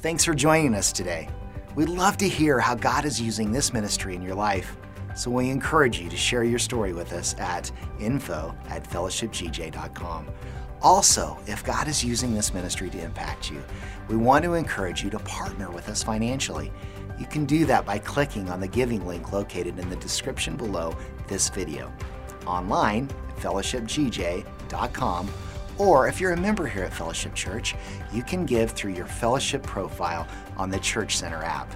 Thanks for joining us today. We'd love to hear how God is using this ministry in your life. So we encourage you to share your story with us at info at fellowshipgj.com. Also, if God is using this ministry to impact you, we want to encourage you to partner with us financially. You can do that by clicking on the giving link located in the description below this video. Online fellowshipgj.com, or if you're a member here at Fellowship Church, you can give through your fellowship profile on the Church Center app.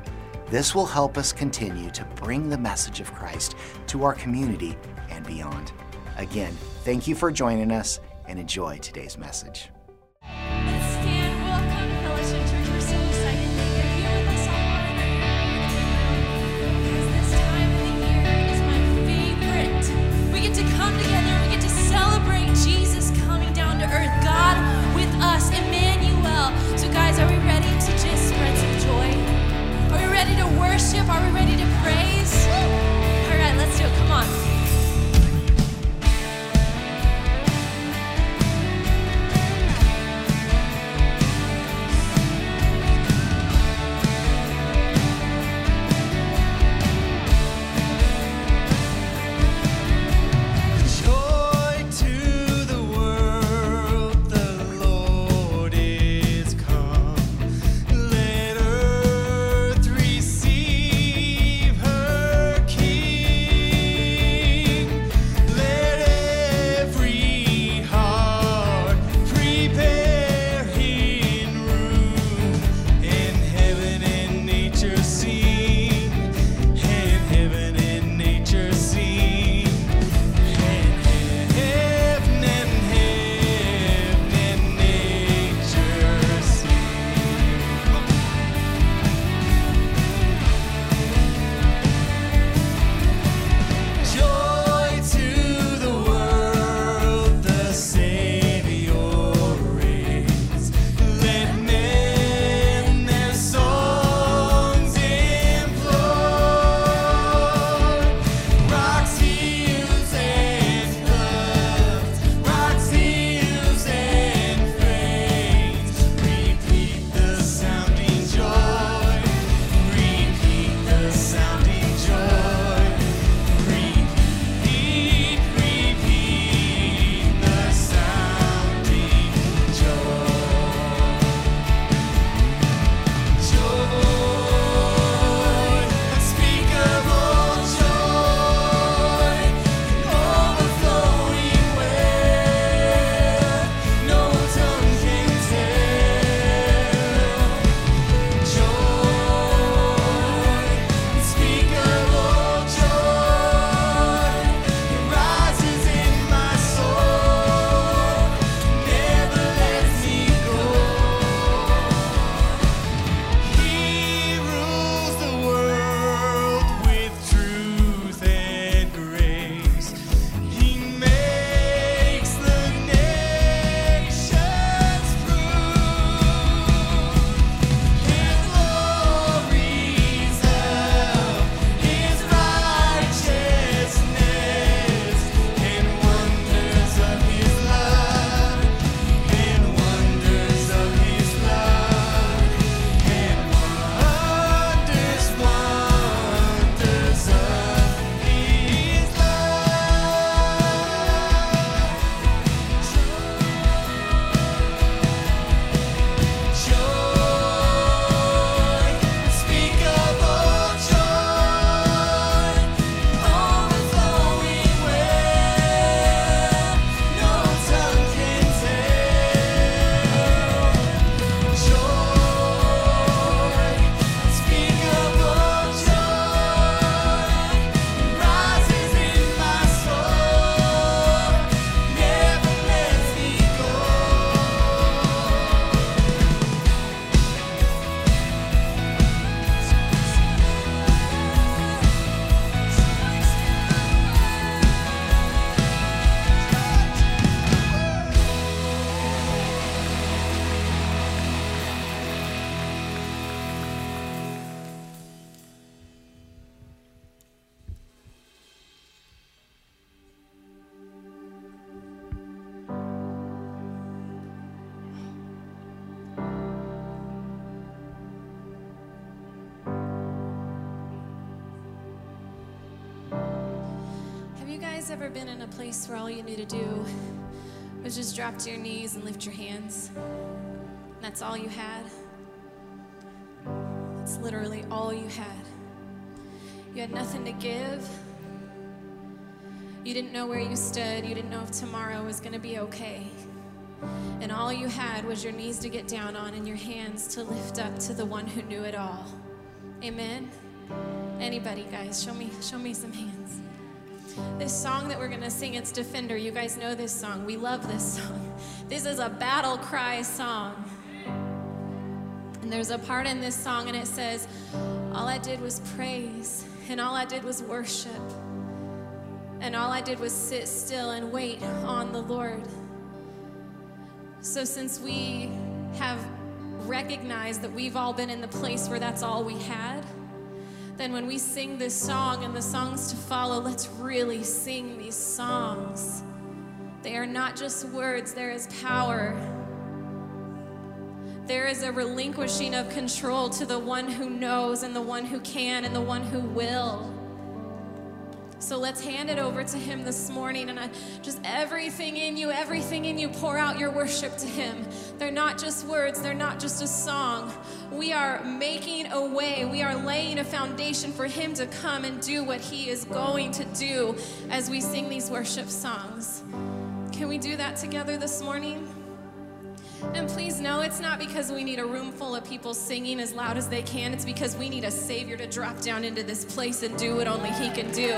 This will help us continue to bring the message of Christ to our community and beyond. Again, thank you for joining us and enjoy today's message. Worship? Are we ready to praise? All right, let's do it. Come on. Guys ever been in a place where all you need to do was just drop to your knees and lift your hands? And that's all you had? That's literally all you had. You had nothing to give. You didn't know where you stood. You didn't know if tomorrow was going to be okay. And all you had was your knees to get down on and your hands to lift up to the one who knew it all. Amen. Anybody, guys, show me show me some hands. This song that we're going to sing, it's Defender. You guys know this song. We love this song. This is a battle cry song. And there's a part in this song, and it says, All I did was praise, and all I did was worship, and all I did was sit still and wait on the Lord. So, since we have recognized that we've all been in the place where that's all we had, then when we sing this song and the songs to follow, let's really sing these songs. They are not just words, there is power. There is a relinquishing of control to the one who knows and the one who can and the one who will. So let's hand it over to Him this morning and I, just everything in you, everything in you, pour out your worship to Him. They're not just words, they're not just a song. We are making a way, we are laying a foundation for Him to come and do what He is going to do as we sing these worship songs. Can we do that together this morning? And please know it's not because we need a room full of people singing as loud as they can. It's because we need a Savior to drop down into this place and do what only He can do.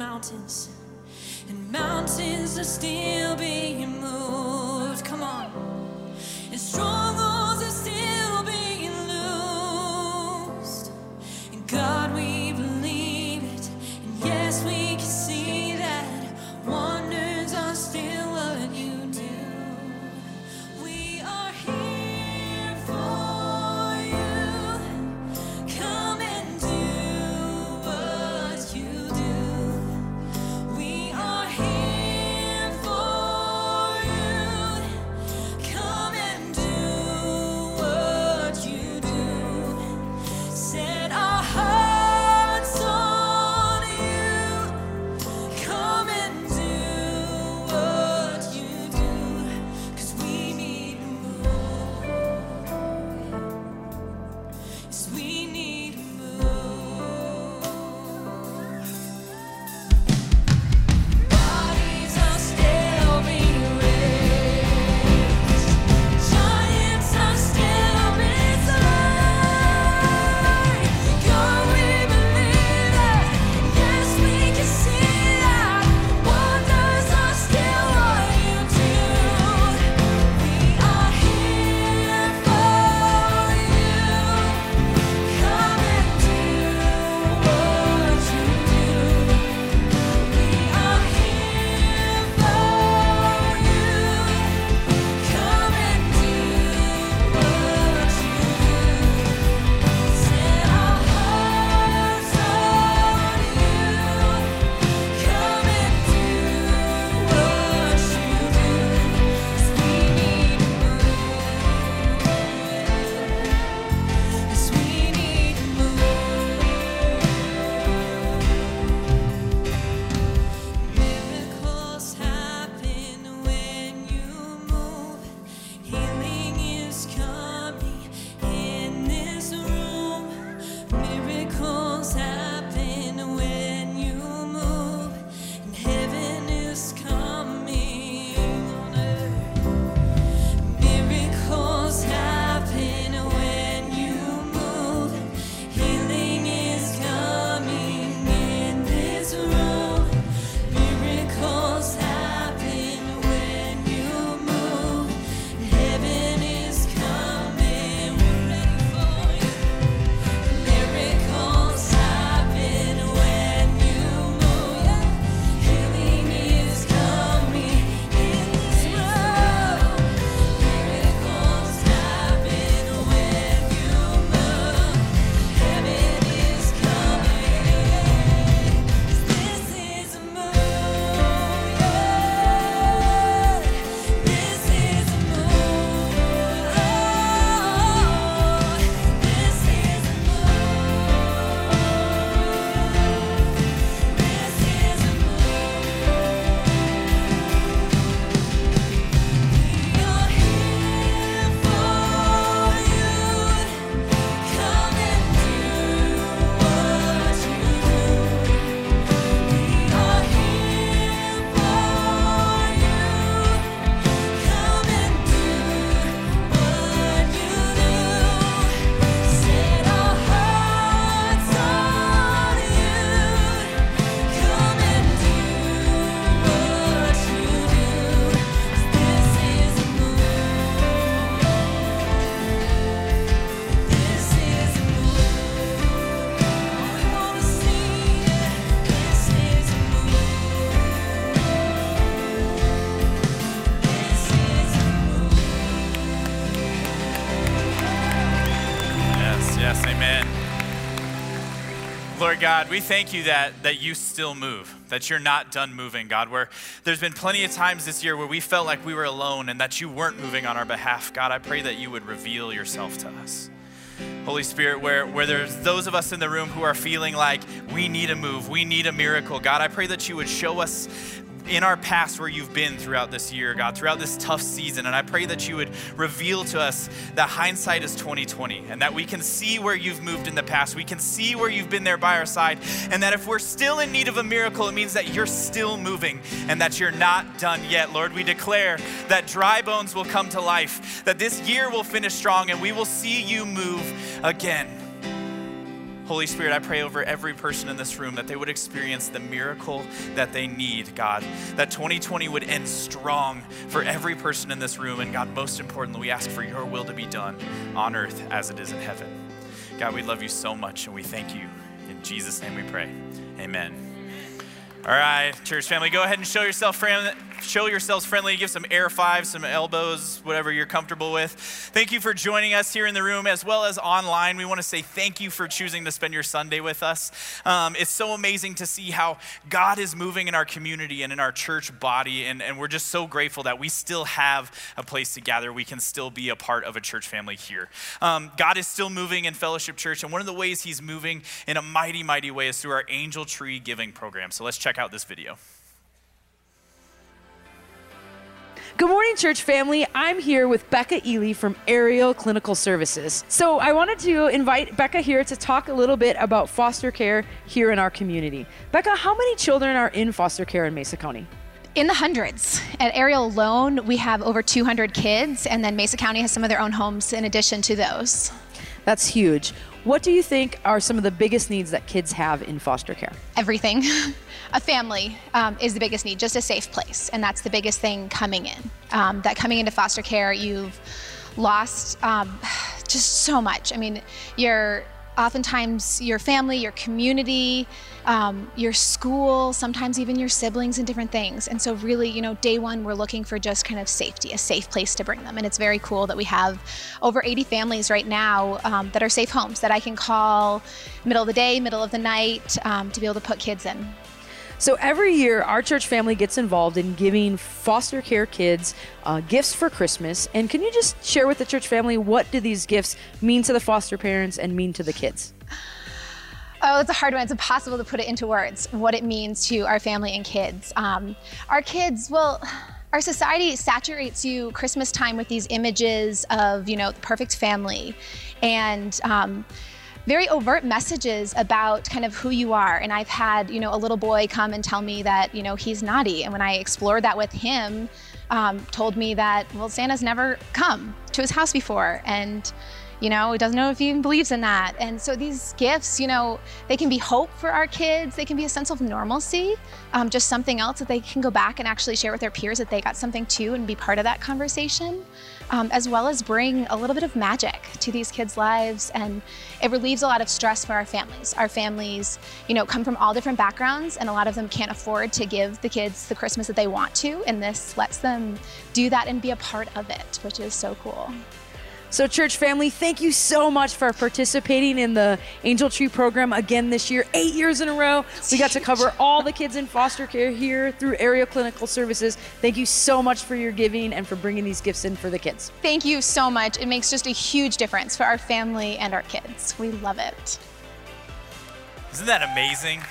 Mountains. And mountains are still being moved. Come on. God, we thank you that, that you still move, that you're not done moving, God. Where there's been plenty of times this year where we felt like we were alone and that you weren't moving on our behalf. God, I pray that you would reveal yourself to us. Holy Spirit, where, where there's those of us in the room who are feeling like we need a move, we need a miracle, God, I pray that you would show us in our past where you've been throughout this year, God, throughout this tough season. And I pray that you would reveal to us that hindsight is 2020 and that we can see where you've moved in the past. We can see where you've been there by our side. And that if we're still in need of a miracle, it means that you're still moving and that you're not done yet. Lord, we declare that dry bones will come to life, that this year will finish strong and we will see you move again. Holy Spirit, I pray over every person in this room that they would experience the miracle that they need, God. That 2020 would end strong for every person in this room. And God, most importantly, we ask for your will to be done on earth as it is in heaven. God, we love you so much and we thank you. In Jesus' name we pray. Amen. All right, church family, go ahead and show yourself friendly show yourselves friendly, give some air fives, some elbows, whatever you're comfortable with. Thank you for joining us here in the room as well as online. We want to say thank you for choosing to spend your Sunday with us. Um, it's so amazing to see how God is moving in our community and in our church body, and, and we're just so grateful that we still have a place to gather. We can still be a part of a church family here. Um, God is still moving in Fellowship Church, and one of the ways He's moving in a mighty, mighty way is through our Angel Tree Giving program. So let's check out this video. Good morning, church family. I'm here with Becca Ely from Ariel Clinical Services. So, I wanted to invite Becca here to talk a little bit about foster care here in our community. Becca, how many children are in foster care in Mesa County? In the hundreds. At Ariel alone, we have over 200 kids, and then Mesa County has some of their own homes in addition to those. That's huge. What do you think are some of the biggest needs that kids have in foster care? Everything. a family um, is the biggest need, just a safe place. And that's the biggest thing coming in. Um, that coming into foster care, you've lost um, just so much. I mean, you're oftentimes your family, your community, um, your school, sometimes even your siblings and different things. And so, really, you know, day one, we're looking for just kind of safety, a safe place to bring them. And it's very cool that we have over 80 families right now um, that are safe homes that I can call middle of the day, middle of the night um, to be able to put kids in. So every year, our church family gets involved in giving foster care kids uh, gifts for Christmas. And can you just share with the church family what do these gifts mean to the foster parents and mean to the kids? Oh, it's a hard one. It's impossible to put it into words what it means to our family and kids. Um, our kids, well, our society saturates you Christmas time with these images of, you know, the perfect family. And, um, very overt messages about kind of who you are. And I've had, you know, a little boy come and tell me that, you know, he's naughty. And when I explored that with him, um, told me that, well, Santa's never come to his house before. And, you know, doesn't know if he even believes in that. And so these gifts, you know, they can be hope for our kids. They can be a sense of normalcy, um, just something else that they can go back and actually share with their peers that they got something too and be part of that conversation um, as well as bring a little bit of magic to these kids' lives. And it relieves a lot of stress for our families. Our families, you know, come from all different backgrounds, and a lot of them can't afford to give the kids the Christmas that they want to. And this lets them do that and be a part of it, which is so cool. So, church family, thank you so much for participating in the Angel Tree program again this year, eight years in a row. We got to cover all the kids in foster care here through Ariel Clinical Services. Thank you so much for your giving and for bringing these gifts in for the kids. Thank you so much. It makes just a huge difference for our family and our kids. We love it. Isn't that amazing?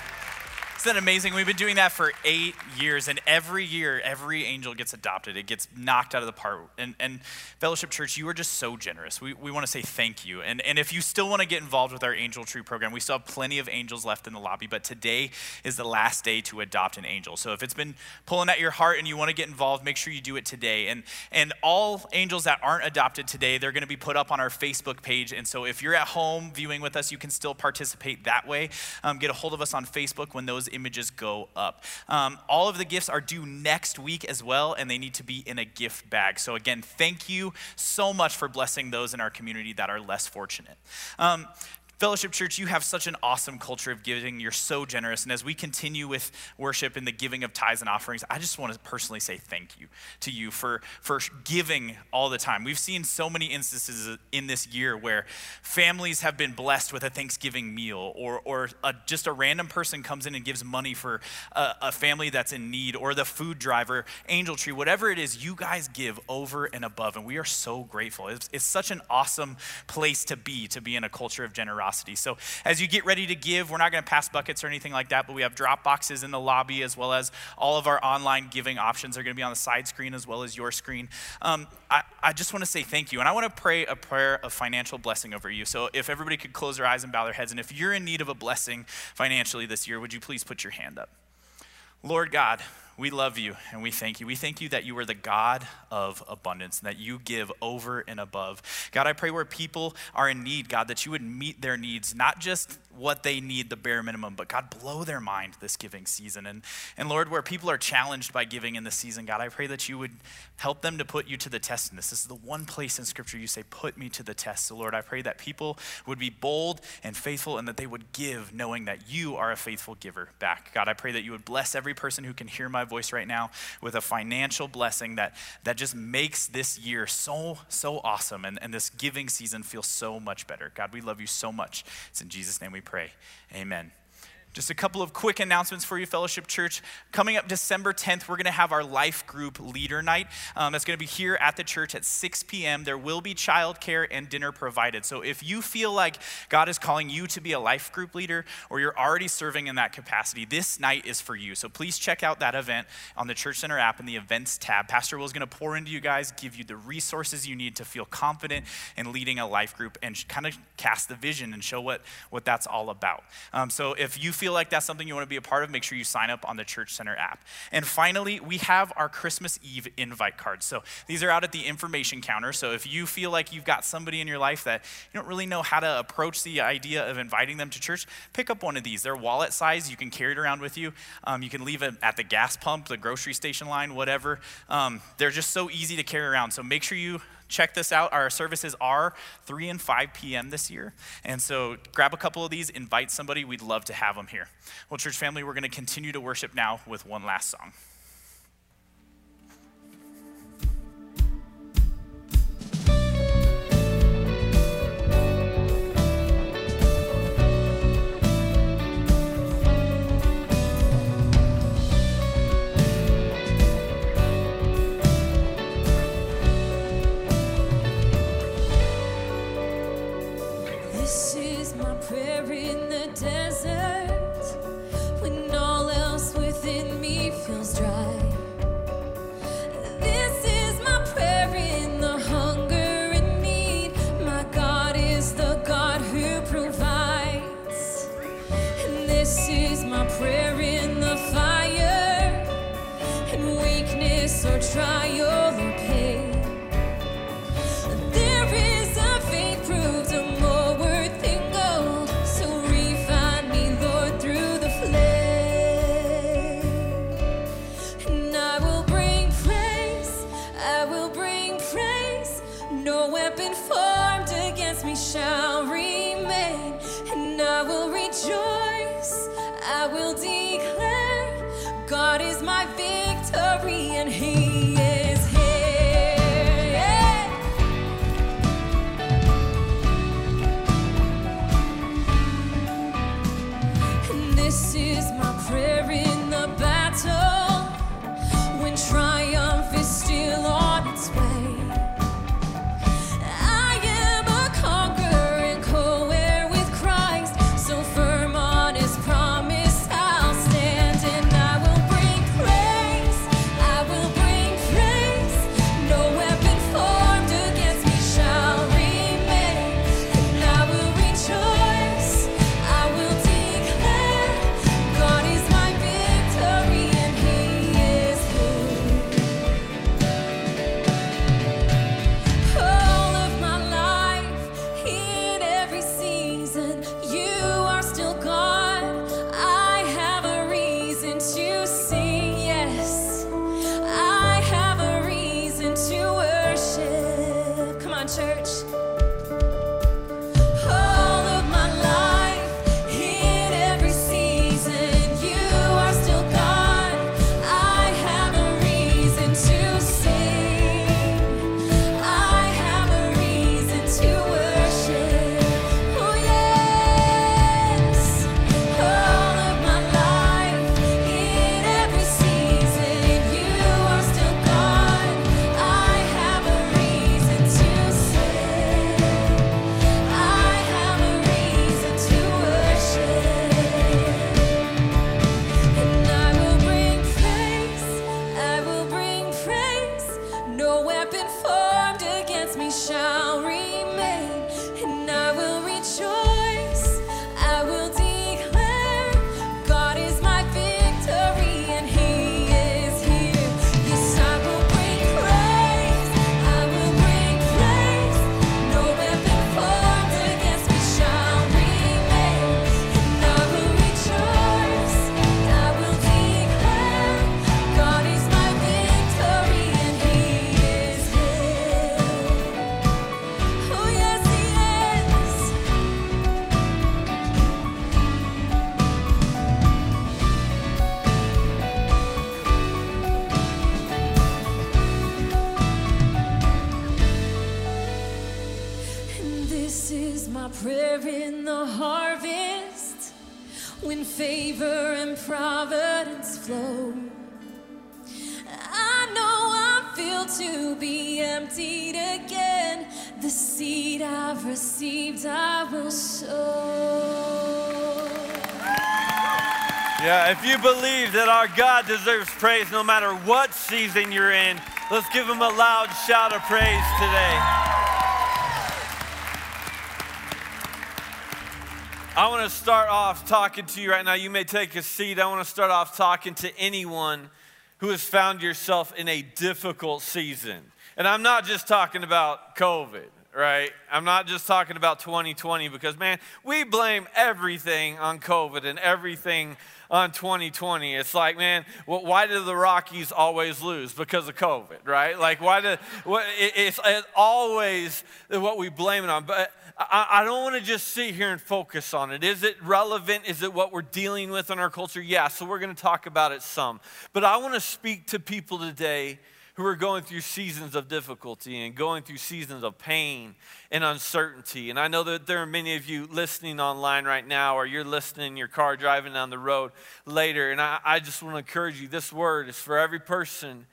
Isn't that amazing? We've been doing that for eight years, and every year, every angel gets adopted. It gets knocked out of the park. And, and Fellowship Church, you are just so generous. We, we want to say thank you. And, and if you still want to get involved with our Angel Tree program, we still have plenty of angels left in the lobby, but today is the last day to adopt an angel. So if it's been pulling at your heart and you want to get involved, make sure you do it today. And, and all angels that aren't adopted today, they're going to be put up on our Facebook page. And so if you're at home viewing with us, you can still participate that way. Um, get a hold of us on Facebook when those images go up. Um, all of the gifts are due next week as well, and they need to be in a gift bag. So, again, thank you so much for blessing those in our community that are less fortunate. Um, Fellowship Church, you have such an awesome culture of giving. You're so generous. And as we continue with worship and the giving of tithes and offerings, I just want to personally say thank you to you for, for giving all the time. We've seen so many instances in this year where families have been blessed with a Thanksgiving meal, or, or a, just a random person comes in and gives money for a, a family that's in need, or the food driver, Angel Tree, whatever it is, you guys give over and above. And we are so grateful. It's, it's such an awesome place to be, to be in a culture of generosity generosity. So as you get ready to give, we're not going to pass buckets or anything like that, but we have drop boxes in the lobby as well as all of our online giving options are going to be on the side screen as well as your screen. Um, I, I just want to say thank you. And I want to pray a prayer of financial blessing over you. So if everybody could close their eyes and bow their heads, and if you're in need of a blessing financially this year, would you please put your hand up? Lord God, we love you and we thank you. We thank you that you are the God of abundance and that you give over and above. God, I pray where people are in need, God, that you would meet their needs, not just what they need, the bare minimum, but God, blow their mind this giving season. And, and Lord, where people are challenged by giving in this season, God, I pray that you would help them to put you to the test in this. This is the one place in Scripture you say, put me to the test. So, Lord, I pray that people would be bold and faithful and that they would give knowing that you are a faithful giver back. God, I pray that you would bless every person who can hear my voice right now with a financial blessing that, that just makes this year so, so awesome and, and this giving season feel so much better. God, we love you so much. It's in Jesus' name we pray. Amen. Just a couple of quick announcements for you, Fellowship Church. Coming up December 10th, we're going to have our life group leader night. Um, that's going to be here at the church at 6 p.m. There will be childcare and dinner provided. So if you feel like God is calling you to be a life group leader or you're already serving in that capacity, this night is for you. So please check out that event on the Church Center app in the events tab. Pastor Will is going to pour into you guys, give you the resources you need to feel confident in leading a life group and kind of cast the vision and show what, what that's all about. Um, so if you feel like that's something you want to be a part of, make sure you sign up on the Church Center app. And finally, we have our Christmas Eve invite cards. So these are out at the information counter. So if you feel like you've got somebody in your life that you don't really know how to approach the idea of inviting them to church, pick up one of these. They're wallet size. You can carry it around with you. Um, you can leave it at the gas pump, the grocery station line, whatever. Um, they're just so easy to carry around. So make sure you check this out. Our services are 3 and 5 p.m. this year. And so grab a couple of these, invite somebody. We'd love to have them here. Well, church family, we're going to continue to worship now with one last song. This is my prayer in the harvest when favor and providence flow. I know I'm filled to be emptied again. The seed I've received, I will sow. Yeah, if you believe that our God deserves praise no matter what season you're in, let's give him a loud shout of praise today. I want to start off talking to you right now. You may take a seat. I want to start off talking to anyone who has found yourself in a difficult season. And I'm not just talking about COVID, right? I'm not just talking about 2020 because, man, we blame everything on COVID and everything on 2020. It's like, man, wh- why do the Rockies always lose? Because of COVID, right? Like, why do, what, it, it's, it's always what we blame it on. But I, I don't want to just sit here and focus on it. Is it relevant? Is it what we're dealing with in our culture? Yeah, so we're going to talk about it some. But I want to speak to people today who are going through seasons of difficulty and going through seasons of pain and uncertainty. And I know that there are many of you listening online right now, or you're listening in your car driving down the road later. And I, I just want to encourage you this word is for every person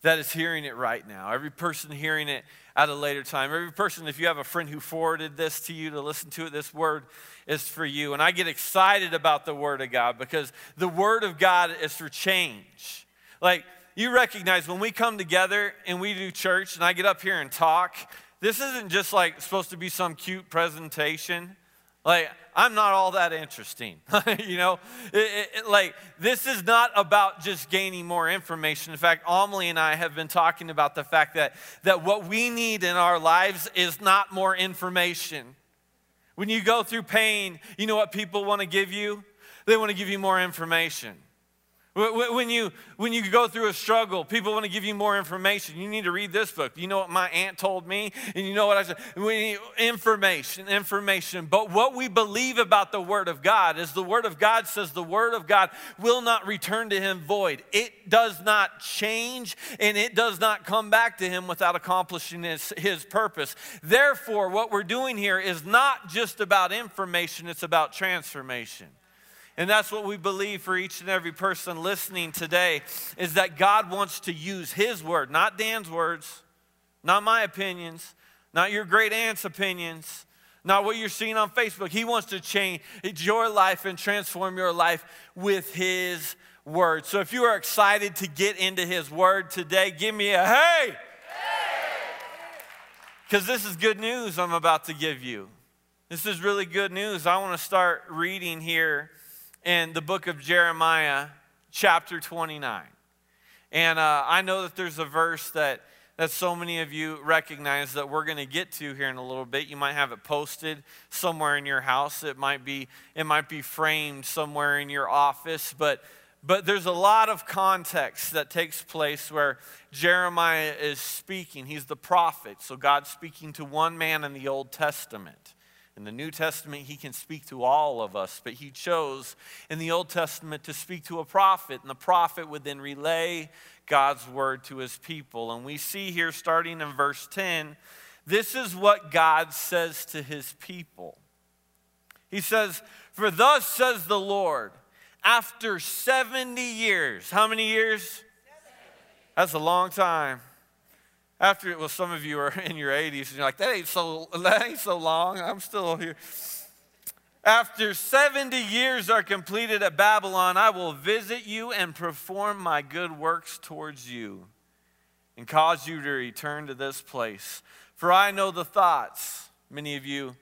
that is hearing it right now, every person hearing it at a later time. Every person, if you have a friend who forwarded this to you to listen to it, this word is for you. And I get excited about the Word of God because the Word of God is for change. Like, you recognize when we come together and we do church and I get up here and talk, this isn't just like supposed to be some cute presentation. Like, I'm not all that interesting. you know, It- it- like, this is not about just gaining more information. In fact, Amelie and I have been talking about the fact that, that what we need in our lives is not more information. When you go through pain, you know what people want to give you? They want to give you more information. Wh- wh- When you, when you go through a struggle, people want to give you more information. You need to read this book. You know what my aunt told me? And you know what I said? We need information, information. But what we believe about the Word of God is the Word of God says the Word of God will not return to Him void. It does not change and it does not come back to Him without accomplishing His, his purpose. Therefore, what we're doing here is not just about information, it's about transformation. And that's what we believe for each and every person listening today is that God wants to use his word, not Dan's words, not my opinions, not your great aunt's opinions, not what you're seeing on Facebook. He wants to change your life and transform your life with his word. So if you are excited to get into his word today, give me a hey. Because this is good news I'm about to give you. This is really good news. I want to start reading here in the book of Jeremiah, chapter 29. And uh, I know that there's a verse that, that so many of you recognize that we're going to get to here in a little bit. You might have it posted somewhere in your house. It might be, it might be framed somewhere in your office. But, but there's a lot of context that takes place where Jeremiah is speaking. He's the prophet. So God's speaking to one man in the Old Testament. In the New Testament, he can speak to all of us, but he chose in the Old Testament to speak to a prophet, and the prophet would then relay God's word to his people. And we see here, starting in verse 10, this is what God says to his people. He says, For thus says the Lord, after 70 years, how many years? That's a long time. After well, some of you are in your 80s and you're like, that ain't so that ain't so long. I'm still here. After 70 years are completed at Babylon, I will visit you and perform my good works towards you. and cause you to return to this place. For I know the thoughts. Many of you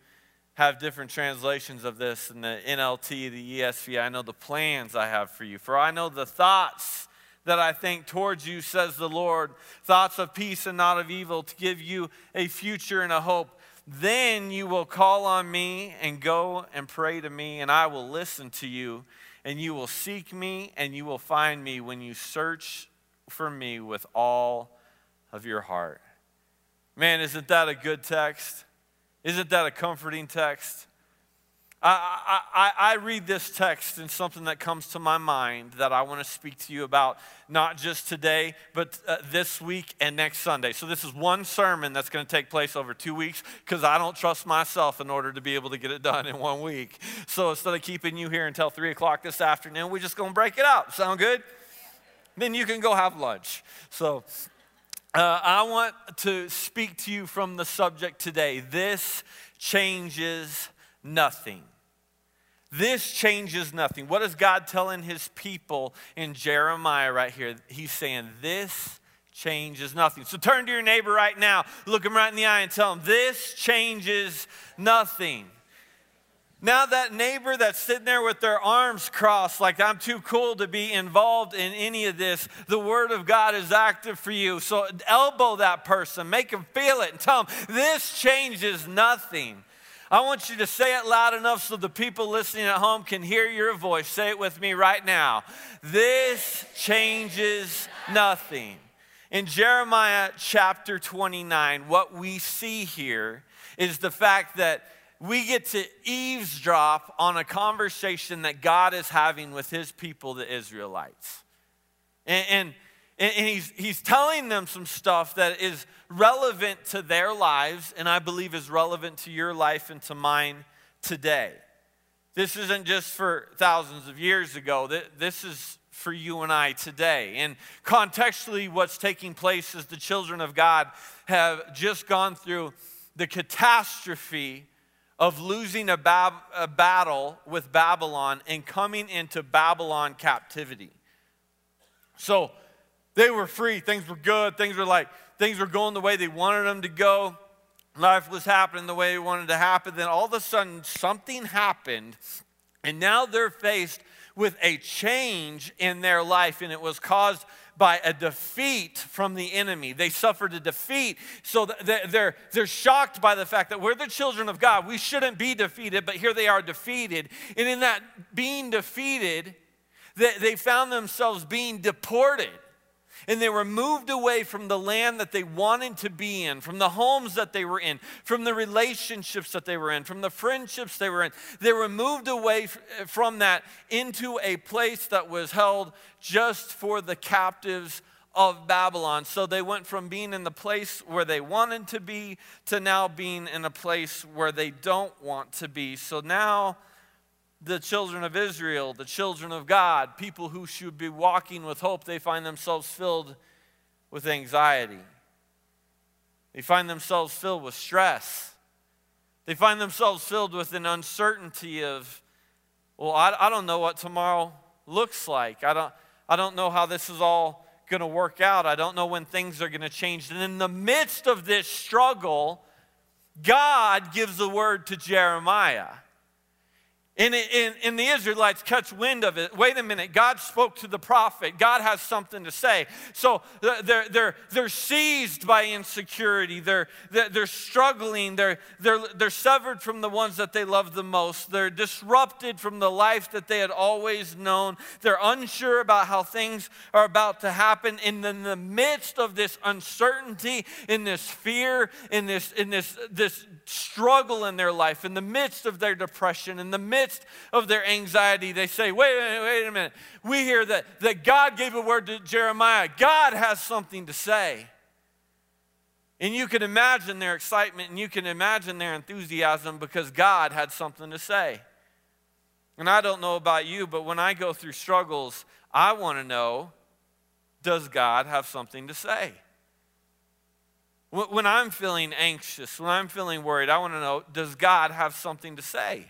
have different translations of this in the NLT, the ESV. I know the plans I have for you. For I know the thoughts that I think towards you, says the Lord thoughts of peace and not of evil, to give you a future and a hope. Then you will call on me and go and pray to me, and I will listen to you, and you will seek me, and you will find me when you search for me with all of your heart. Man, isn't that a good text? Isn't that a comforting text? I, I, I, read this text and something that comes to my mind that I want to speak to you about, not just today, but uh, this week and next Sunday. So, this is one sermon that's going to take place over two weeks because I don't trust myself in order to be able to get it done in one week. So, instead of keeping you here until 3 o'clock this afternoon, we're just going to break it up. Sound good? Then you can go have lunch. So, uh, I want to speak to you from the subject today. This changes nothing. This changes nothing. What is God telling his people in Jeremiah right here? He's saying, This changes nothing. So turn to your neighbor right now, look him right in the eye, and tell him, This changes nothing. Now, that neighbor that's sitting there with their arms crossed, like I'm too cool to be involved in any of this, the Word of God is active for you. So, elbow that person, make them feel it, and tell them, This changes nothing. I want you to say it loud enough so the people listening at home can hear your voice. Say it with me right now. This changes nothing. In Jeremiah chapter 29, what we see here is the fact that we get to eavesdrop on a conversation that God is having with his people, the Israelites. And, and, and he's, he's telling them some stuff that is relevant to their lives, and I believe is relevant to your life and to mine today. This isn't just for thousands of years ago, this is for you and I today. And contextually, what's taking place is the children of God have just gone through the catastrophe of losing a, bab- a battle with Babylon and coming into Babylon captivity. So they were free, things were good, things were like, things were going the way they wanted them to go. Life was happening the way they wanted to happen. Then all of a sudden, something happened, and now they're faced with a change in their life, and it was caused by a defeat from the enemy. They suffered a defeat. So they're, they're shocked by the fact that we're the children of God. We shouldn't be defeated, but here they are defeated. And in that being defeated, they found themselves being deported and they were moved away from the land that they wanted to be in, from the homes that they were in, from the relationships that they were in, from the friendships they were in. They were moved away eh, from that into a place that was held just for the captives of Babylon. So they went from being in the place where they wanted to be to now being in a place where they don't want to be. So now the children of Israel, the children of God, people who should be walking with hope, they find themselves filled with anxiety. They find themselves filled with stress. They find themselves filled with an uncertainty of, well, I, I don't know what tomorrow looks like. I don't, I don't know how this is all going to work out. I don't know when things are going to change. And in the midst of this struggle, God gives a word to Jeremiah. And, and, and, the Israelites catch wind of it. Wait a minute, God spoke to the prophet. God has something to say. So they're, they're, they're seized by insecurity. They're, they're struggling. They're, they're, they're severed from the ones that they love the most. They're disrupted from the life that they had always known. They're unsure about how things are about to happen. And in the midst of this uncertainty, in this fear, in this, in this, this struggle in their life, in the midst of their depression, in the midst midst of their anxiety, they say, wait, wait, wait a minute. We hear that, that God gave a word to Jeremiah. God has something to say. And you can imagine their excitement and you can imagine their enthusiasm because God had something to say. And I don't know about you, but when I go through struggles, I want to know does God have something to say? When I'm feeling anxious, when I'm feeling worried, I want to know does God have something to say?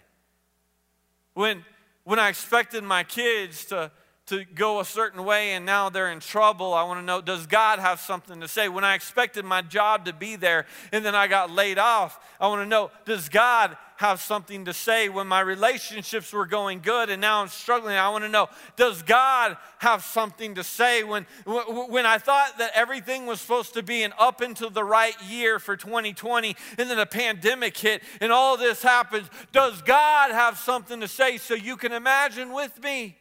When, when I expected my kids to, to go a certain way and now they're in trouble. I want to know does God have something to say? When I expected my job to be there and then I got laid off, I want to know does God have something to say when my relationships were going good and now I'm struggling? I want to know does God have something to say when, when I thought that everything was supposed to be an up into the right year for 2020 and then a pandemic hit and all this happens? Does God have something to say so you can imagine with me?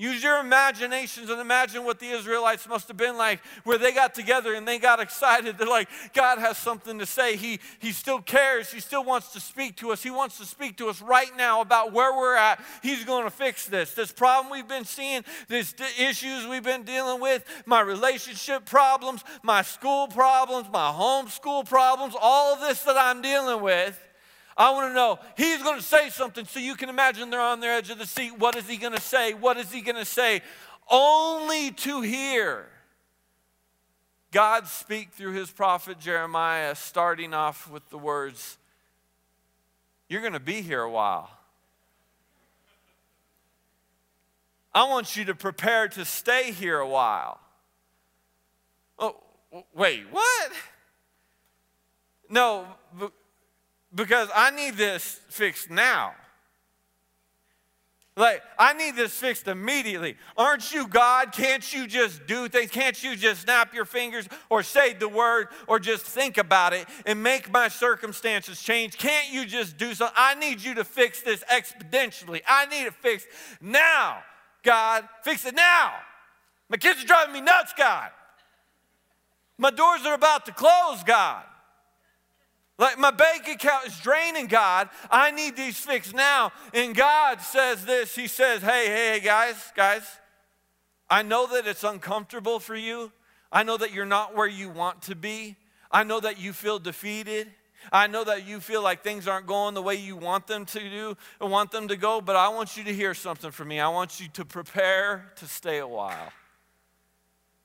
Use your imaginations and imagine what the Israelites must have been like, where they got together and they got excited. They're like, God has something to say. He, he still cares. He still wants to speak to us. He wants to speak to us right now about where we're at. He's going to fix this. This problem we've been seeing, these issues we've been dealing with, my relationship problems, my school problems, my homeschool problems, all of this that I'm dealing with. I want to know, he's going to say something so you can imagine they're on the edge of the seat. What is he going to say? What is he going to say? Only to hear God speak through his prophet Jeremiah, starting off with the words, You're going to be here a while. I want you to prepare to stay here a while. Oh, wait, what? No, because I need this fixed now. Like, I need this fixed immediately. Aren't you God? Can't you just do things? Can't you just snap your fingers or say the word or just think about it and make my circumstances change? Can't you just do something? I need you to fix this exponentially. I need it fixed now, God. Fix it now. My kids are driving me nuts, God. My doors are about to close, God. Like my bank account is draining, God. I need these fixed now. And God says this He says, Hey, hey, guys, guys, I know that it's uncomfortable for you. I know that you're not where you want to be. I know that you feel defeated. I know that you feel like things aren't going the way you want them to do or want them to go, but I want you to hear something from me. I want you to prepare to stay a while.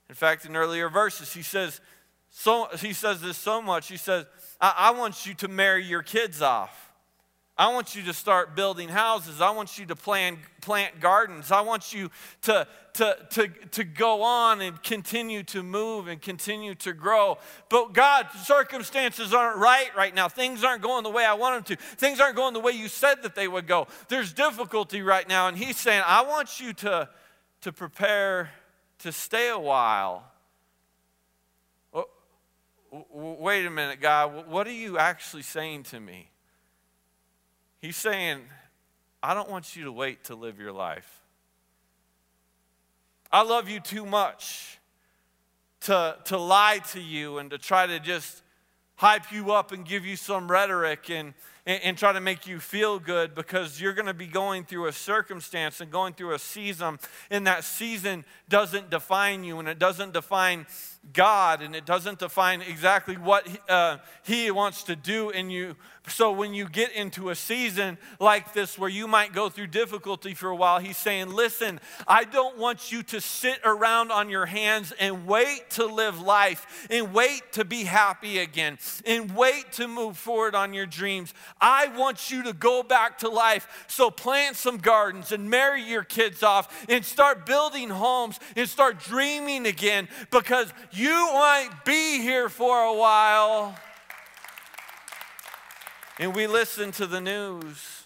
In fact, in earlier verses, he says, so, he says this so much. He says, I, I want you to marry your kids off. I want you to start building houses. I want you to plan, plant gardens. I want you to, to, to, to go on and continue to move and continue to grow. But God, circumstances aren't right right now. Things aren't going the way I want them to. Things aren't going the way you said that they would go. There's difficulty right now. And He's saying, I want you to, to prepare to stay a while wait a minute, God, what are you actually saying to me? He's saying, I don't want you to wait to live your life. I love you too much to, to lie to you and to try to just hype you up and give you some rhetoric and, and, and try to make you feel good because you're going to be going through a circumstance and going through a season, and that season doesn't define you and it doesn't define God and it doesn't define exactly what uh, He wants to do in you. So when you get into a season like this where you might go through difficulty for a while, He's saying, Listen, I don't want you to sit around on your hands and wait to live life and wait to be happy again and wait to move forward on your dreams. I want you to go back to life. So plant some gardens and marry your kids off and start building homes and start dreaming again because you might be here for a while. And we listen to the news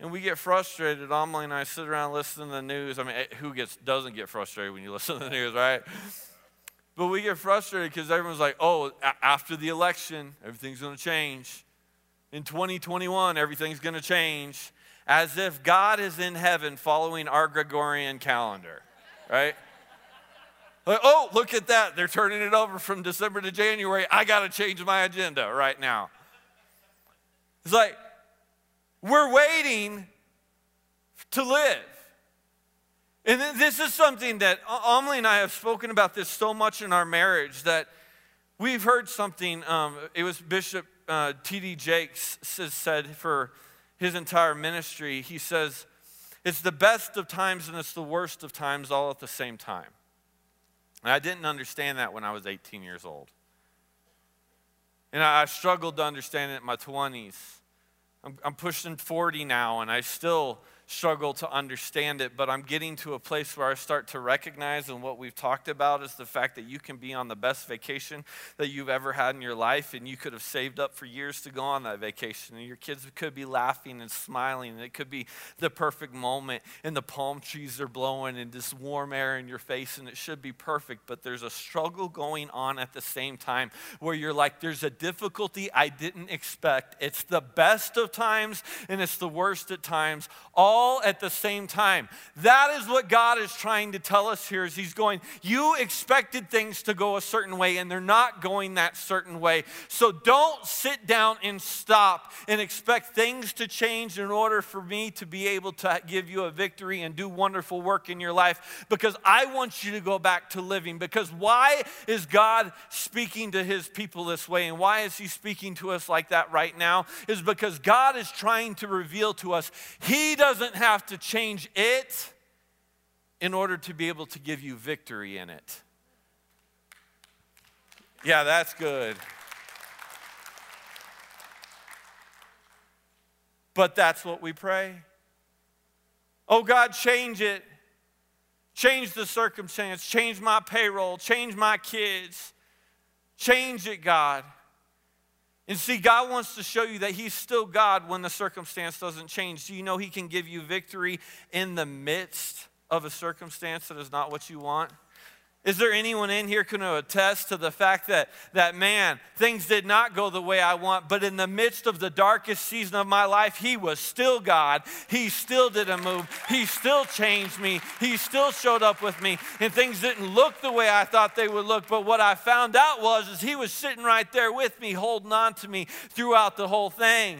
and we get frustrated. Amelie and I sit around listening to the news. I mean, eh, who gets doesn't get frustrated when you listen to the news, right? But we get frustrated because everyone's like, oh, after the election, everything's going to change. In 2021, everything's going to change. As if God is in heaven following our Gregorian calendar, right? Like, oh, look at that. They're turning it over from December to January. I got to change my agenda right now. It's like, we're waiting to live. And this is something that Amelie and I have spoken about this so much in our marriage that we've heard something. Um, it was Bishop uh, T.D. Jakes said for his entire ministry. He says, It's the best of times and it's the worst of times all at the same time. And I didn't understand that when I was 18 years old. And I struggled to understand it in my 20s. I'm, I'm pushing 40 now, and I still struggle to understand it, but I'm getting to a place where I start to recognize, and what we've talked about is the fact that you can be on the best vacation that you've ever had in your life, and you could have saved up for years to go on that vacation, and your kids could be laughing and smiling, and it could be the perfect moment, and the palm trees are blowing, and this warm air in your face, and it should be perfect, but there's a struggle going on at the same time where you're like, there's a difficulty I didn't expect. It's the best of times, and it's the worst at times. All all at the same time. That is what God is trying to tell us here is he's going, you expected things to go a certain way and they're not going that certain way. So don't sit down and stop and expect things to change in order for me to be able to give you a victory and do wonderful work in your life because I want you to go back to living. Because why is God speaking to his people this way and why is he speaking to us like that right now? Is because God is trying to reveal to us he doesn't doesn't have to change it in order to be able to give you victory in it. Yeah, that's good. But that's what we pray. Oh God, change it. Change the circumstance. Change my payroll. Change my kids. Change it, God. And see, God wants to show you that He's still God when the circumstance doesn't change. Do you know He can give you victory in the midst of a circumstance that is not what you want? Is there anyone in here can attest to the fact that, that, man, things did not go the way I want, but in the midst of the darkest season of my life, He was still God. He still didn't move. He still changed me. He still showed up with me. And things didn't look the way I thought they would look, but what I found out was is He was sitting right there with me, holding on to me throughout the whole thing.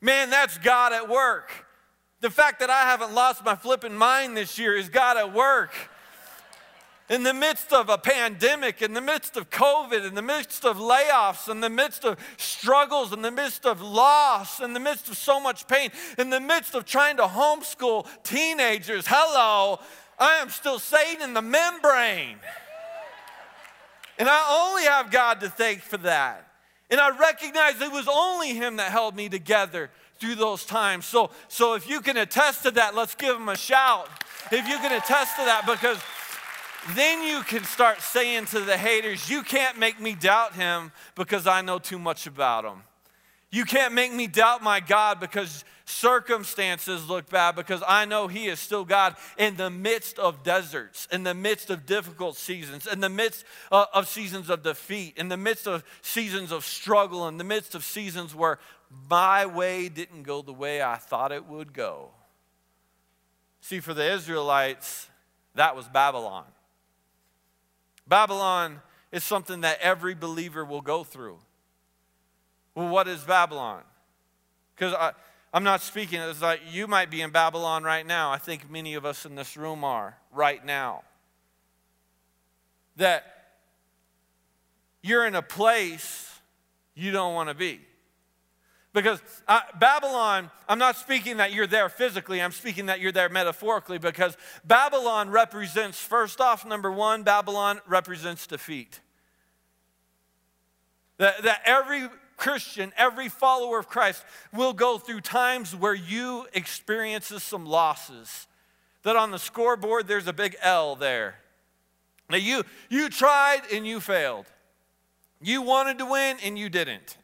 Man, that's God at work. The fact that I haven't lost my flipping mind this year is God at work in the midst of a pandemic, in the midst of COVID, in the midst of layoffs, in the midst of struggles, in the midst of loss, in the midst of so much pain, in the midst of trying to homeschool teenagers, hello, I am still sane in the membrane. And I only have God to thank for that. And I recognize it was only Him that held me together through those times. So, so if you can attest to that, let's give Him a shout. If you can attest to that, because then you can start saying to the haters, You can't make me doubt him because I know too much about him. You can't make me doubt my God because circumstances look bad because I know He is still God in the midst of deserts, in the midst of difficult seasons, in the midst uh, of seasons of defeat, in the midst of seasons of struggle, in the midst of seasons where my way didn't go the way I thought it would go. See, for the Israelites, that was Babylon. Babylon is something that every believer will go through. Well, what is Babylon? Because I'm not speaking, it's like you might be in Babylon right now. I think many of us in this room are right now. That you're in a place you don't want to be. Because uh, Babylon, I'm not speaking that you're there physically, I'm speaking that you're there metaphorically because Babylon represents, first off, number one, Babylon represents defeat. That, that every Christian, every follower of Christ will go through times where you experiences some losses. That on the scoreboard there's a big L there. Now you you tried and you failed. You wanted to win and you didn't.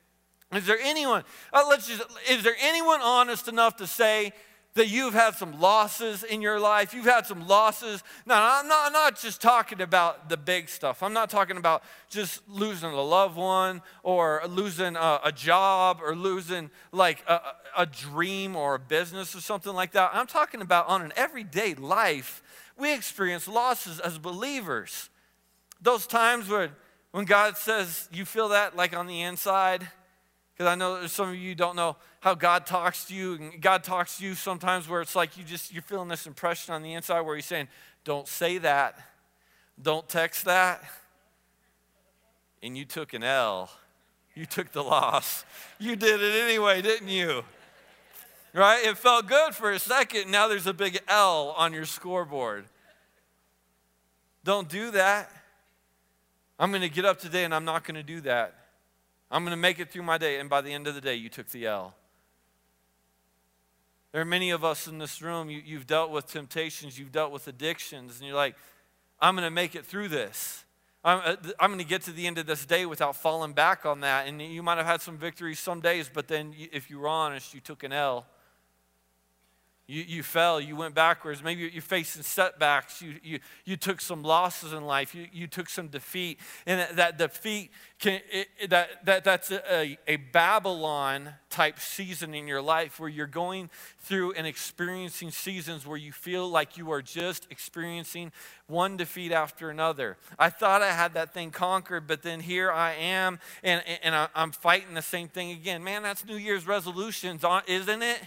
Is there anyone, uh, let's just, is there anyone honest enough to say that you've had some losses in your life? You've had some losses. Now, I'm not, I'm not just talking about the big stuff. I'm not talking about just losing a loved one or losing a, a job or losing like a, a dream or a business or something like that. I'm talking about on an everyday life, we experience losses as believers. Those times where when God says, you feel that like on the inside, because I know some of you don't know how God talks to you. And God talks to you sometimes where it's like you just, you're feeling this impression on the inside where He's saying, don't say that. Don't text that. And you took an L. You took the loss. You did it anyway, didn't you? Right? It felt good for a second. Now there's a big L on your scoreboard. Don't do that. I'm going to get up today and I'm not going to do that. I'm going to make it through my day. And by the end of the day, you took the L. There are many of us in this room, you, you've dealt with temptations, you've dealt with addictions, and you're like, I'm going to make it through this. I'm, uh, I'm going to get to the end of this day without falling back on that. And you might have had some victories some days, but then if you were honest, you took an L. You, you fell, you went backwards. Maybe you're facing setbacks. You, you, you took some losses in life. You, you took some defeat. And that, that defeat, can, it, that, that, that's a, a Babylon type season in your life where you're going through and experiencing seasons where you feel like you are just experiencing one defeat after another. I thought I had that thing conquered, but then here I am and, and I'm fighting the same thing again. Man, that's New Year's resolutions, isn't it?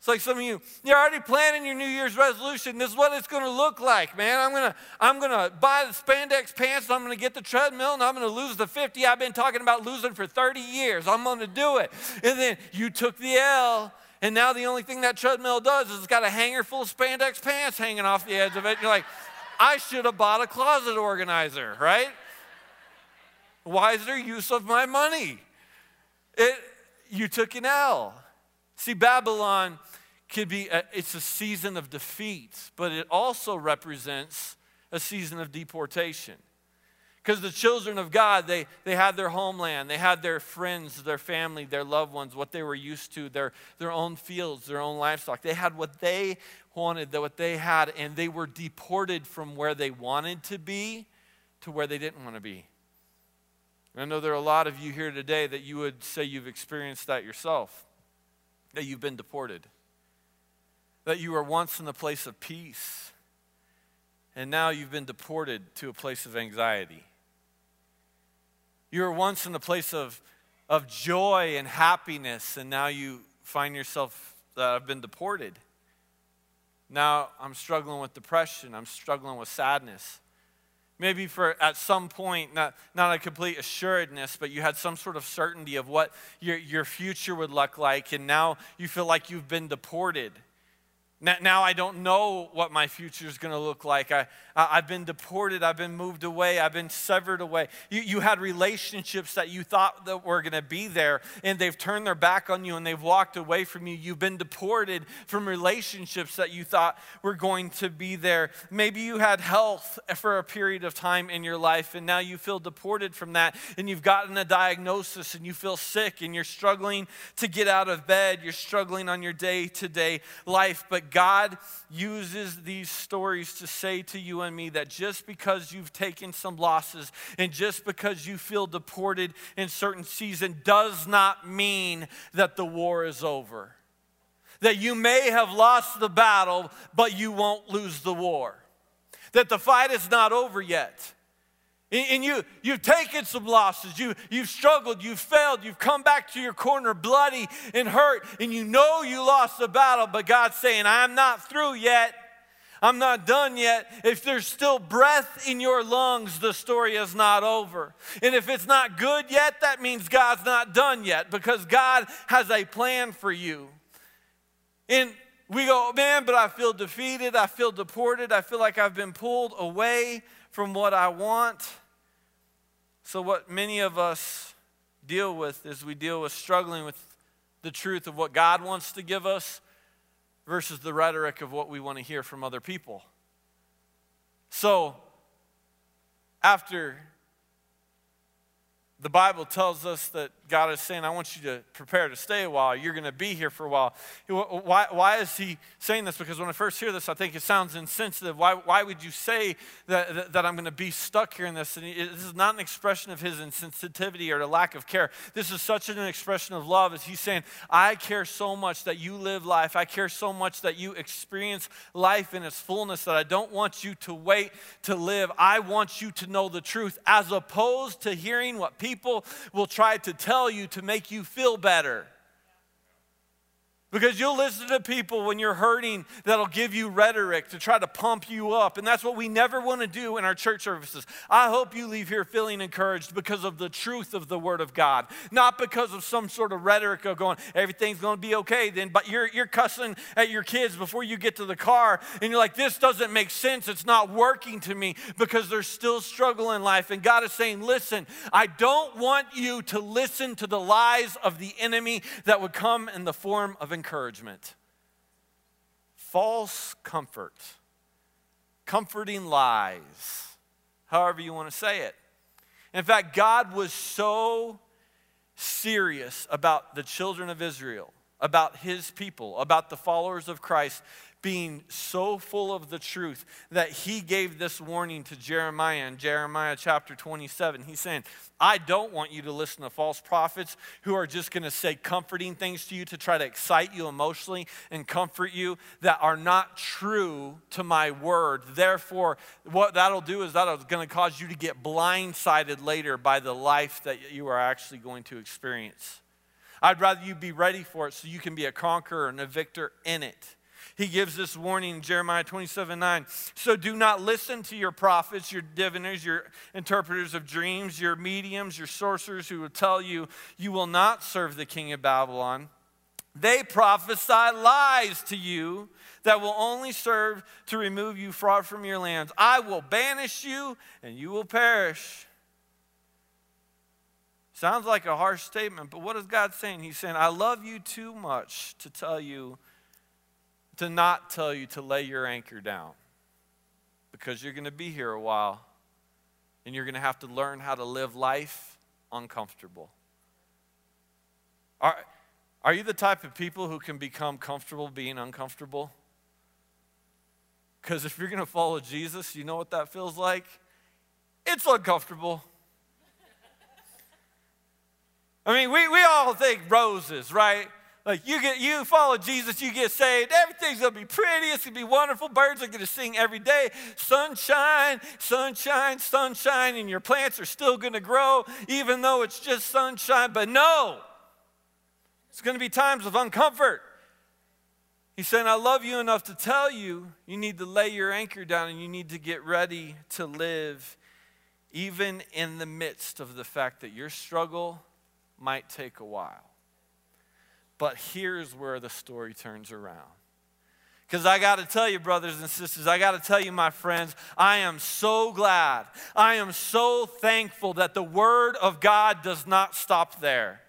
It's like some of you, you're already planning your New Year's resolution. This is what it's going to look like, man. I'm going to I'm going to buy the spandex pants, I'm going to get the treadmill, and I'm going to lose the 50 I've been talking about losing for 30 years. I'm going to do it. And then you took the L, and now the only thing that treadmill does is it's got a hanger full of spandex pants hanging off the edge of it. You're like, I should have bought a closet organizer, right? Wiser use of my money. It, you took an L. See, Babylon could be a, it's a season of defeat, but it also represents a season of deportation. Because the children of God, they, they had their homeland, they had their friends, their family, their loved ones, what they were used to, their, their own fields, their own livestock. They had what they wanted, what they had, and they were deported from where they wanted to be to where they didn't want to be. And I know there are a lot of you here today that you would say you've experienced that yourself, that you've been deported that you were once in a place of peace, and now you've been deported to a place of anxiety. You were once in a place of, of joy and happiness, and now you find yourself uh, that I've been deported. Now I'm struggling with depression, I'm struggling with sadness. Maybe for at some point, not, not a complete assuredness, but you had some sort of certainty of what your, your future would look like, and now you feel like you've been deported. Now I don't know what my future is going to look like. I, I've been deported. I've been moved away. I've been severed away. You, you had relationships that you thought that were going to be there, and they've turned their back on you and they've walked away from you. You've been deported from relationships that you thought were going to be there. Maybe you had health for a period of time in your life, and now you feel deported from that, and you've gotten a diagnosis and you feel sick and you're struggling to get out of bed. You're struggling on your day to day life. But God uses these stories to say to you and me that just because you've taken some losses and just because you feel deported in certain season does not mean that the war is over. That you may have lost the battle, but you won't lose the war. That the fight is not over yet and you, you've taken some losses, you, you've struggled, you've failed, you've come back to your corner bloody and hurt, and you know you lost the battle, but God's saying, I'm not through yet. I'm not done yet. If there's still breath in your lungs, the story is not over. And if it's not good yet, that means God's not done yet because God has a plan for you. And we go, man, but I feel defeated. I feel deported. I feel like I've been pulled away from what I want. So, what many of us deal with is we deal with struggling with the truth of what God wants to give us versus the rhetoric of what we want to hear from other people. So, after the Bible tells us that God is saying, I want you to prepare to stay a while. You're going to be here for a while. Why, why is he saying this? Because when I first hear this, I think it sounds insensitive. Why, why would you say that, that, that I'm going to be stuck here in this? And this is not an expression of his insensitivity or a lack of care. This is such an expression of love as he's saying, I care so much that you live life. I care so much that you experience life in its fullness that I don't want you to wait to live. I want you to know the truth as opposed to hearing what people will try to tell you to make you feel better. Because you'll listen to people when you're hurting that'll give you rhetoric to try to pump you up. And that's what we never want to do in our church services. I hope you leave here feeling encouraged because of the truth of the Word of God, not because of some sort of rhetoric of going, everything's going to be okay then. But you're, you're cussing at your kids before you get to the car and you're like, this doesn't make sense. It's not working to me because there's still struggle in life. And God is saying, listen, I don't want you to listen to the lies of the enemy that would come in the form of false comfort, comforting lies, however you want to say it. In fact, God was so serious about the children of Israel, about his people, about the followers of Christ, being so full of the truth that he gave this warning to Jeremiah in Jeremiah chapter 27. He's saying, I don't want you to listen to false prophets who are just going to say comforting things to you to try to excite you emotionally and comfort you that are not true to my word. Therefore, what that'll do is that'll going to cause you to get blindsided later by the life that you are actually going to experience. I'd rather you be ready for it so you can be a conqueror and a victor in it he gives this warning in Jeremiah 27 9. So do not listen to your prophets, your diviners, your interpreters of dreams, your mediums, your sorcerers who will tell you you will not serve the king of Babylon. They prophesy lies to you that will only serve to remove you far from your lands. I will banish you and you will perish. Sounds like a harsh statement, but what is God saying? He's saying, I love you too much to tell you to not tell you to lay your anchor down because you're going to be here a while and you're going to have to learn how to live life uncomfortable. Are, are you the type of people who can become comfortable being uncomfortable? Because if you're going to follow Jesus, you know what that feels like? It's uncomfortable. I mean, we, we all think roses, right? Like you get you follow Jesus, you get saved, everything's gonna be pretty, it's gonna be wonderful. Birds are gonna sing every day. Sunshine, sunshine, sunshine, and your plants are still gonna grow, even though it's just sunshine. But no, it's gonna be times of uncomfort. He said, I love you enough to tell you you need to lay your anchor down and you need to get ready to live, even in the midst of the fact that your struggle might take a while. But here's where the story turns around. Because I got to tell you, brothers and sisters, I got to tell you, my friends, I am so glad, I am so thankful that the Word of God does not stop there.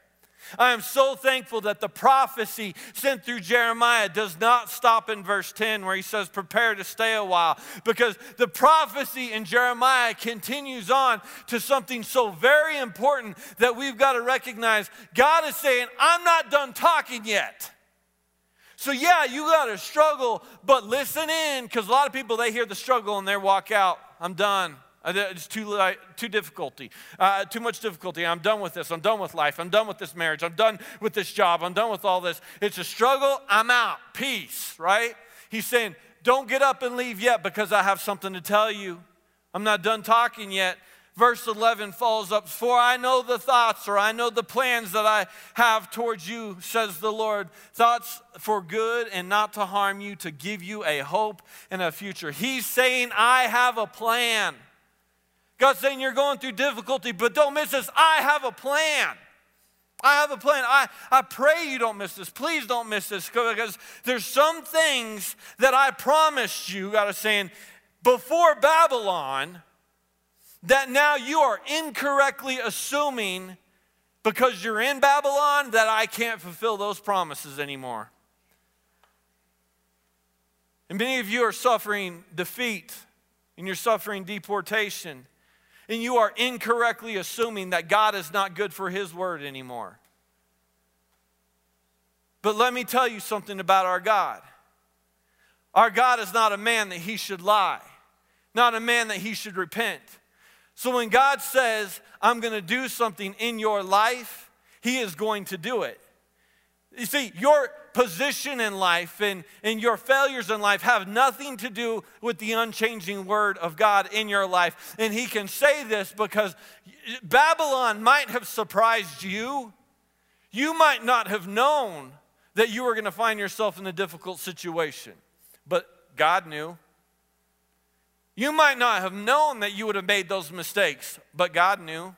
I am so thankful that the prophecy sent through Jeremiah does not stop in verse 10 where he says, Prepare to stay a while, because the prophecy in Jeremiah continues on to something so very important that we've got to recognize. God is saying, I'm not done talking yet. So, yeah, you got to struggle, but listen in, because a lot of people, they hear the struggle and they walk out. I'm done. Uh, it's too, too difficulty, uh, too much difficulty. I'm done with this. I'm done with life. I'm done with this marriage. I'm done with this job. I'm done with all this. It's a struggle. I'm out. Peace, right? He's saying, don't get up and leave yet because I have something to tell you. I'm not done talking yet. Verse 11 follows up, For I know the thoughts or I know the plans that I have towards you, says the Lord. Thoughts for good and not to harm you, to give you a hope and a future. He's saying, I have a plan. God's saying you're going through difficulty, but don't miss this. I have a plan. I have a plan. I, I pray you don't miss this. Please don't miss this because there's some things that I promised you, God is saying, before Babylon, that now you are incorrectly assuming because you're in Babylon that I can't fulfill those promises anymore. And many of you are suffering defeat and you're suffering deportation and you are incorrectly assuming that God is not good for His word anymore. But let me tell you something about our God. Our God is not a man that He should lie, not a man that He should repent. So when God says, I'm going to do something in your life, He is going to do it. You see, your position in life and, and your failures in life have nothing to do with the unchanging word of God in your life. And he can say this because Babylon might have surprised you. You might not have known that you were going to find yourself in a difficult situation, but God knew. You might not have known that you would have made those mistakes, but God knew.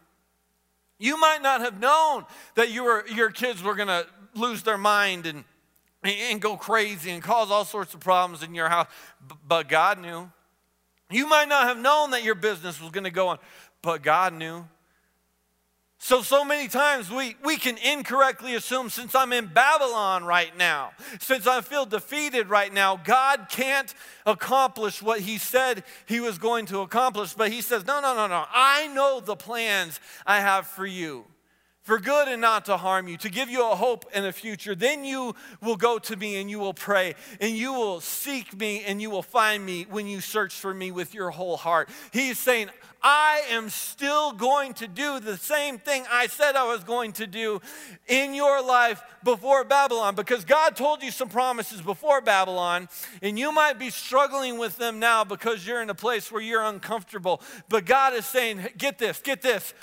You might not have known that you were, your kids were going to lose their mind and, and go crazy and cause all sorts of problems in your house. But God knew. You might not have known that your business was going to go on, but God knew. So, so many times we, we can incorrectly assume since I'm in Babylon right now, since I feel defeated right now, God can't accomplish what He said He was going to accomplish. But He says, No, no, no, no. I know the plans I have for you for good and not to harm you, to give you a hope and a future. Then you will go to me and you will pray, and you will seek me and you will find me when you search for me with your whole heart. He's saying, I am still going to do the same thing I said I was going to do in your life before Babylon because God told you some promises before Babylon, and you might be struggling with them now because you're in a place where you're uncomfortable. But God is saying, Get this, get this.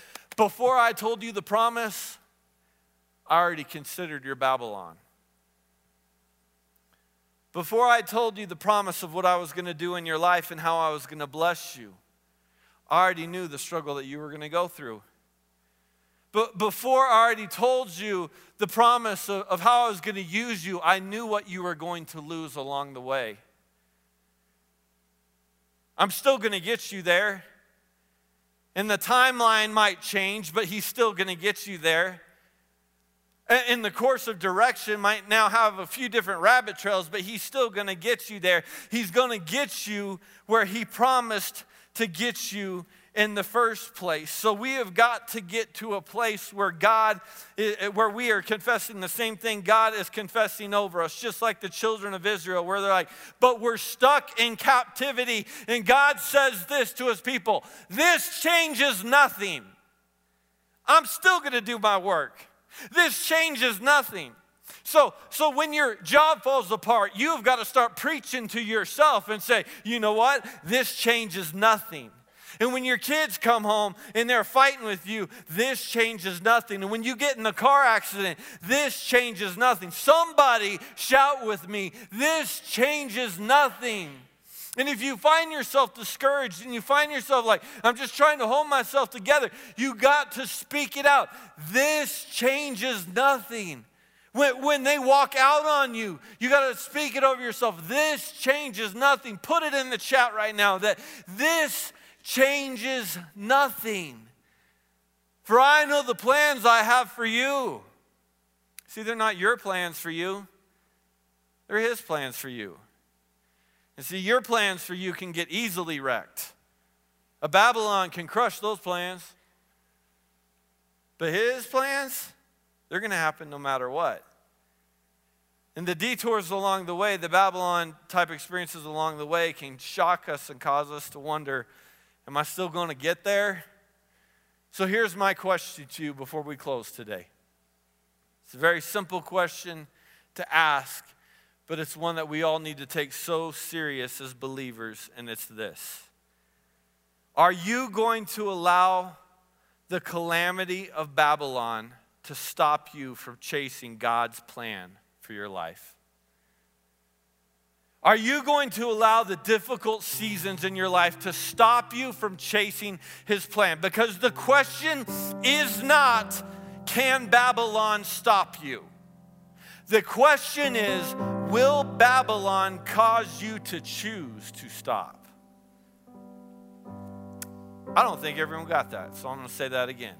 Before I told you the promise, I already considered your Babylon. Before I told you the promise of what I was going to do in your life and how I was going to bless you, I already knew the struggle that you were going to go through. But before I already told you the promise of, of how I was going to use you, I knew what you were going to lose along the way. I'm still going to get you there. And the timeline might change, but he's still going to get you there. In the course of direction, might now have a few different rabbit trails, but he's still going to get you there. He's going to get you where he promised to get you in the first place. So we have got to get to a place where God, where we are confessing the same thing God is confessing over us, just like the children of Israel, where they're like, but we're stuck in captivity. And God says this to his people this changes nothing. I'm still going to do my work. This changes nothing. So, so when your job falls apart, you've got to start preaching to yourself and say, you know what? This changes nothing. And when your kids come home and they're fighting with you, this changes nothing. And when you get in a car accident, this changes nothing. Somebody shout with me, this changes nothing. And if you find yourself discouraged and you find yourself like, I'm just trying to hold myself together, you got to speak it out. This changes nothing. When, when they walk out on you, you got to speak it over yourself. This changes nothing. Put it in the chat right now that this changes nothing. For I know the plans I have for you. See, they're not your plans for you, they're His plans for you. And see, your plans for you can get easily wrecked. A Babylon can crush those plans. But His plans, they're going to happen no matter what. And the detours along the way, the Babylon type experiences along the way, can shock us and cause us to wonder Am I still going to get there? So here's my question to you before we close today. It's a very simple question to ask, but it's one that we all need to take so serious as believers, and it's this Are you going to allow the calamity of Babylon to stop you from chasing God's plan for your life? Are you going to allow the difficult seasons in your life to stop you from chasing his plan? Because the question is not, can Babylon stop you? The question is, will Babylon cause you to choose to stop? I don't think everyone got that, so I'm going to say that again.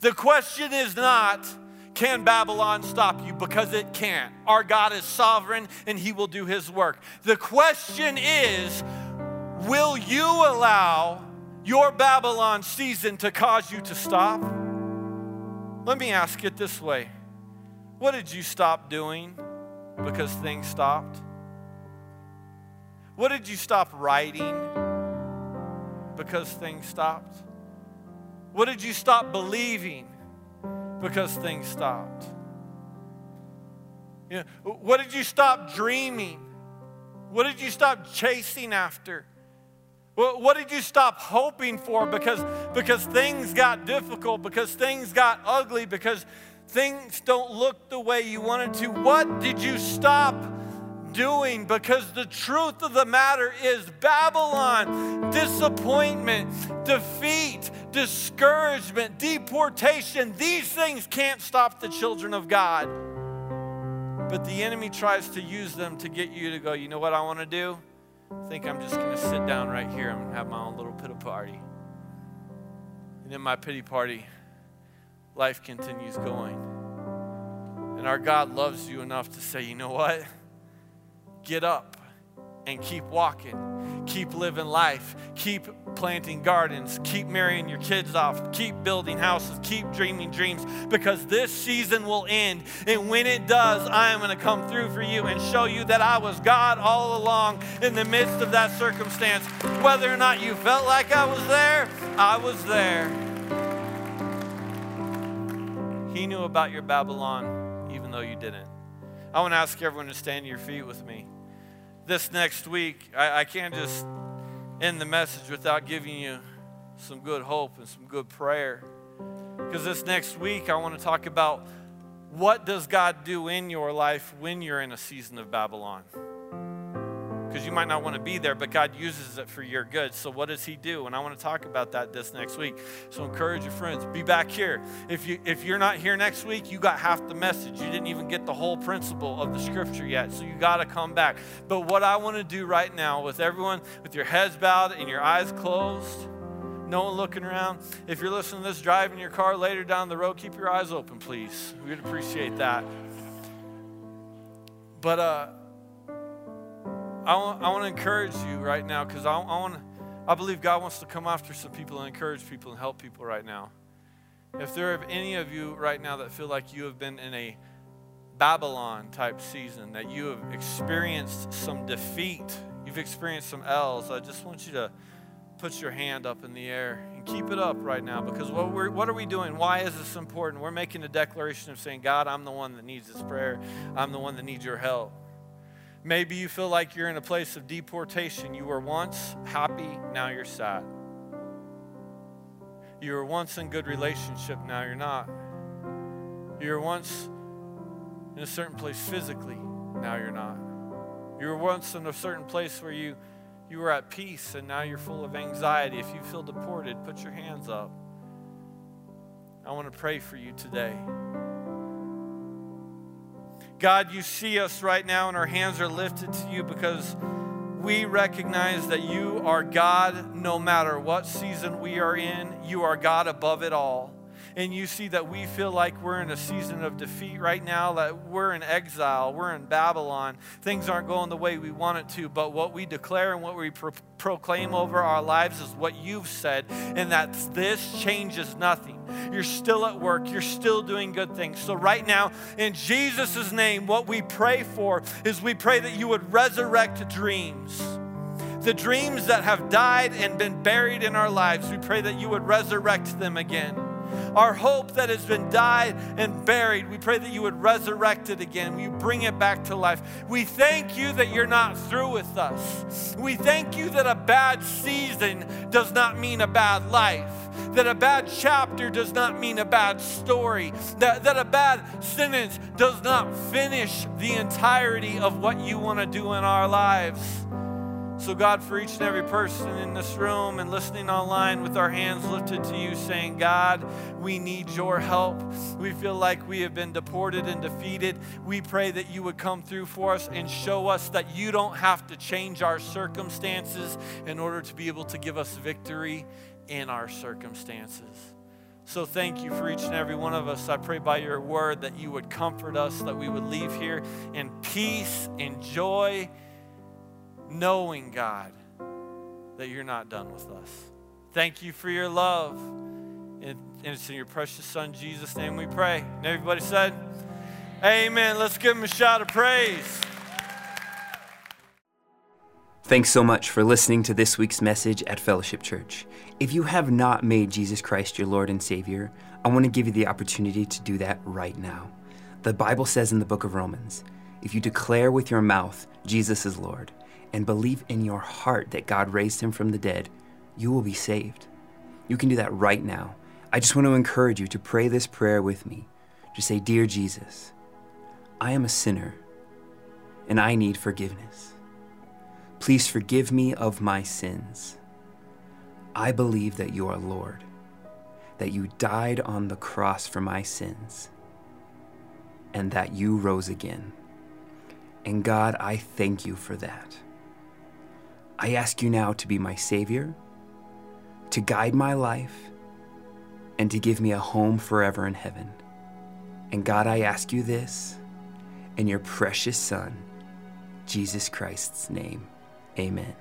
The question is not, can Babylon stop you? Because it can't. Our God is sovereign and He will do His work. The question is will you allow your Babylon season to cause you to stop? Let me ask it this way What did you stop doing because things stopped? What did you stop writing because things stopped? What did you stop believing because things stopped? You know, what did you stop dreaming? What did you stop chasing after? What did you stop hoping for because, because things got difficult, because things got ugly, because things don't look the way you wanted to? What did you stop doing? Because the truth of the matter is Babylon, disappointment, defeat, discouragement, deportation, these things can't stop the children of God. But the enemy tries to use them to get you to go, you know what I want to do? I think I'm just going to sit down right here and have my own little pity party. And in my pity party, life continues going. And our God loves you enough to say, you know what? Get up and keep walking. Keep living life. Keep planting gardens. Keep marrying your kids off. Keep building houses. Keep dreaming dreams because this season will end. And when it does, I am going to come through for you and show you that I was God all along in the midst of that circumstance. Whether or not you felt like I was there, I was there. He knew about your Babylon even though you didn't. I want to ask everyone to stand to your feet with me this next week, I, I can't just end the message without giving you some good hope and some good prayer. Because this next week, I want to talk about what does God do in your life when you're in a season of Babylon? Because you might not want to be there, but God uses it for your good. So, what does He do? And I want to talk about that this next week. So, encourage your friends. Be back here. If you if you're not here next week, you got half the message. You didn't even get the whole principle of the Scripture yet. So, you got to come back. But what I want to do right now, with everyone with your heads bowed and your eyes closed. No one looking around. If you're listening to this driving your car later down the road, keep your eyes open, please. We'd appreciate that. But uh, I want, I want to encourage you right now because I, I, want I believe God wants to come after some people and encourage people and help people right now. If there are any of you right now that feel like you have been in a Babylon type season, that you have experienced some defeat, you've experienced some L's, I just want you to put your hand up in the air and keep it up right now because what, we're, what are we doing? Why is this important? We're making a declaration of saying, God, I'm the one that needs this prayer, I'm the one that needs your help. Maybe you feel like you're in a place of deportation. You were once happy, now you're sad. You were once in good relationship, now you're not. You were once in a certain place physically, now you're not. You were once in a certain place where you, you were at peace, and now you're full of anxiety. If you feel deported, put your hands up. I want to pray for you today. God, you see us right now, and our hands are lifted to you because we recognize that you are God no matter what season we are in. You are God above it all and you see that we feel like we're in a season of defeat right now, that we're in exile, we're in Babylon, things aren't going the way we want it to, but what we declare and what we pro- proclaim over our lives is what you've said, and that this changes nothing. You're still at work, you're still doing good things. So, right now, in Jesus' name, what we pray for is we pray that you would resurrect dreams the dreams that have died and been buried in our lives, we pray that you would resurrect them again our hope that has been died and buried. We pray that you would resurrect it again. You bring it back to life. We thank you that you're not through with us. We thank you that a bad season does not mean a bad life. That a bad chapter does not mean a bad story. That, that a bad sentence does not finish the entirety of what you want to do in our lives. So, God, for each and every person in this room and listening online with our hands lifted to you, saying, God, we need your help. We feel like we have been deported and defeated. We pray that you would come through for us and show us that you don't have to change our circumstances in order to be able to give us victory in our circumstances. So thank you for each and every one of us. I pray by your word that you would comfort us, that we would leave here in peace and joy knowing, God, that you're not done with us. Thank you for your love. And it's in your precious Son, Jesus' name, we pray. And everybody said, Amen. Let's give him a shout of praise. Thanks so much for listening to this week's message at Fellowship Church. If you have not made Jesus Christ your Lord and Savior, I want to give you the opportunity to do that right now. The Bible says in the book of Romans if you declare with your mouth Jesus is Lord, and believe in your heart that God raised him from the dead, you will be saved. You can do that right now. I just want to encourage you to pray this prayer with me. Just say, Dear Jesus, I am a sinner and I need forgiveness. Please forgive me of my sins. I believe that you are Lord, that you died on the cross for my sins, and that you rose again. And God, I thank you for that. I ask you now to be my Savior, to guide my life, and to give me a home forever in heaven. And God, I ask you this in your precious Son, Jesus Christ's name. Amen.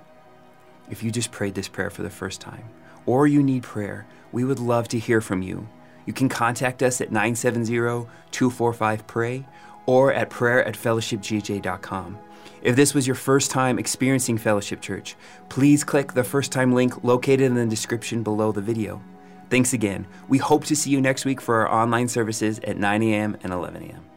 If you just prayed this prayer for the first time, or you need prayer, we would love to hear from you. You can contact us at 970 245 PRAY or at prayer at fellowshipgj.com. If this was your first time experiencing Fellowship Church, please click the first time link located in the description below the video. Thanks again. We hope to see you next week for our online services at 9 a.m. and 11 a.m.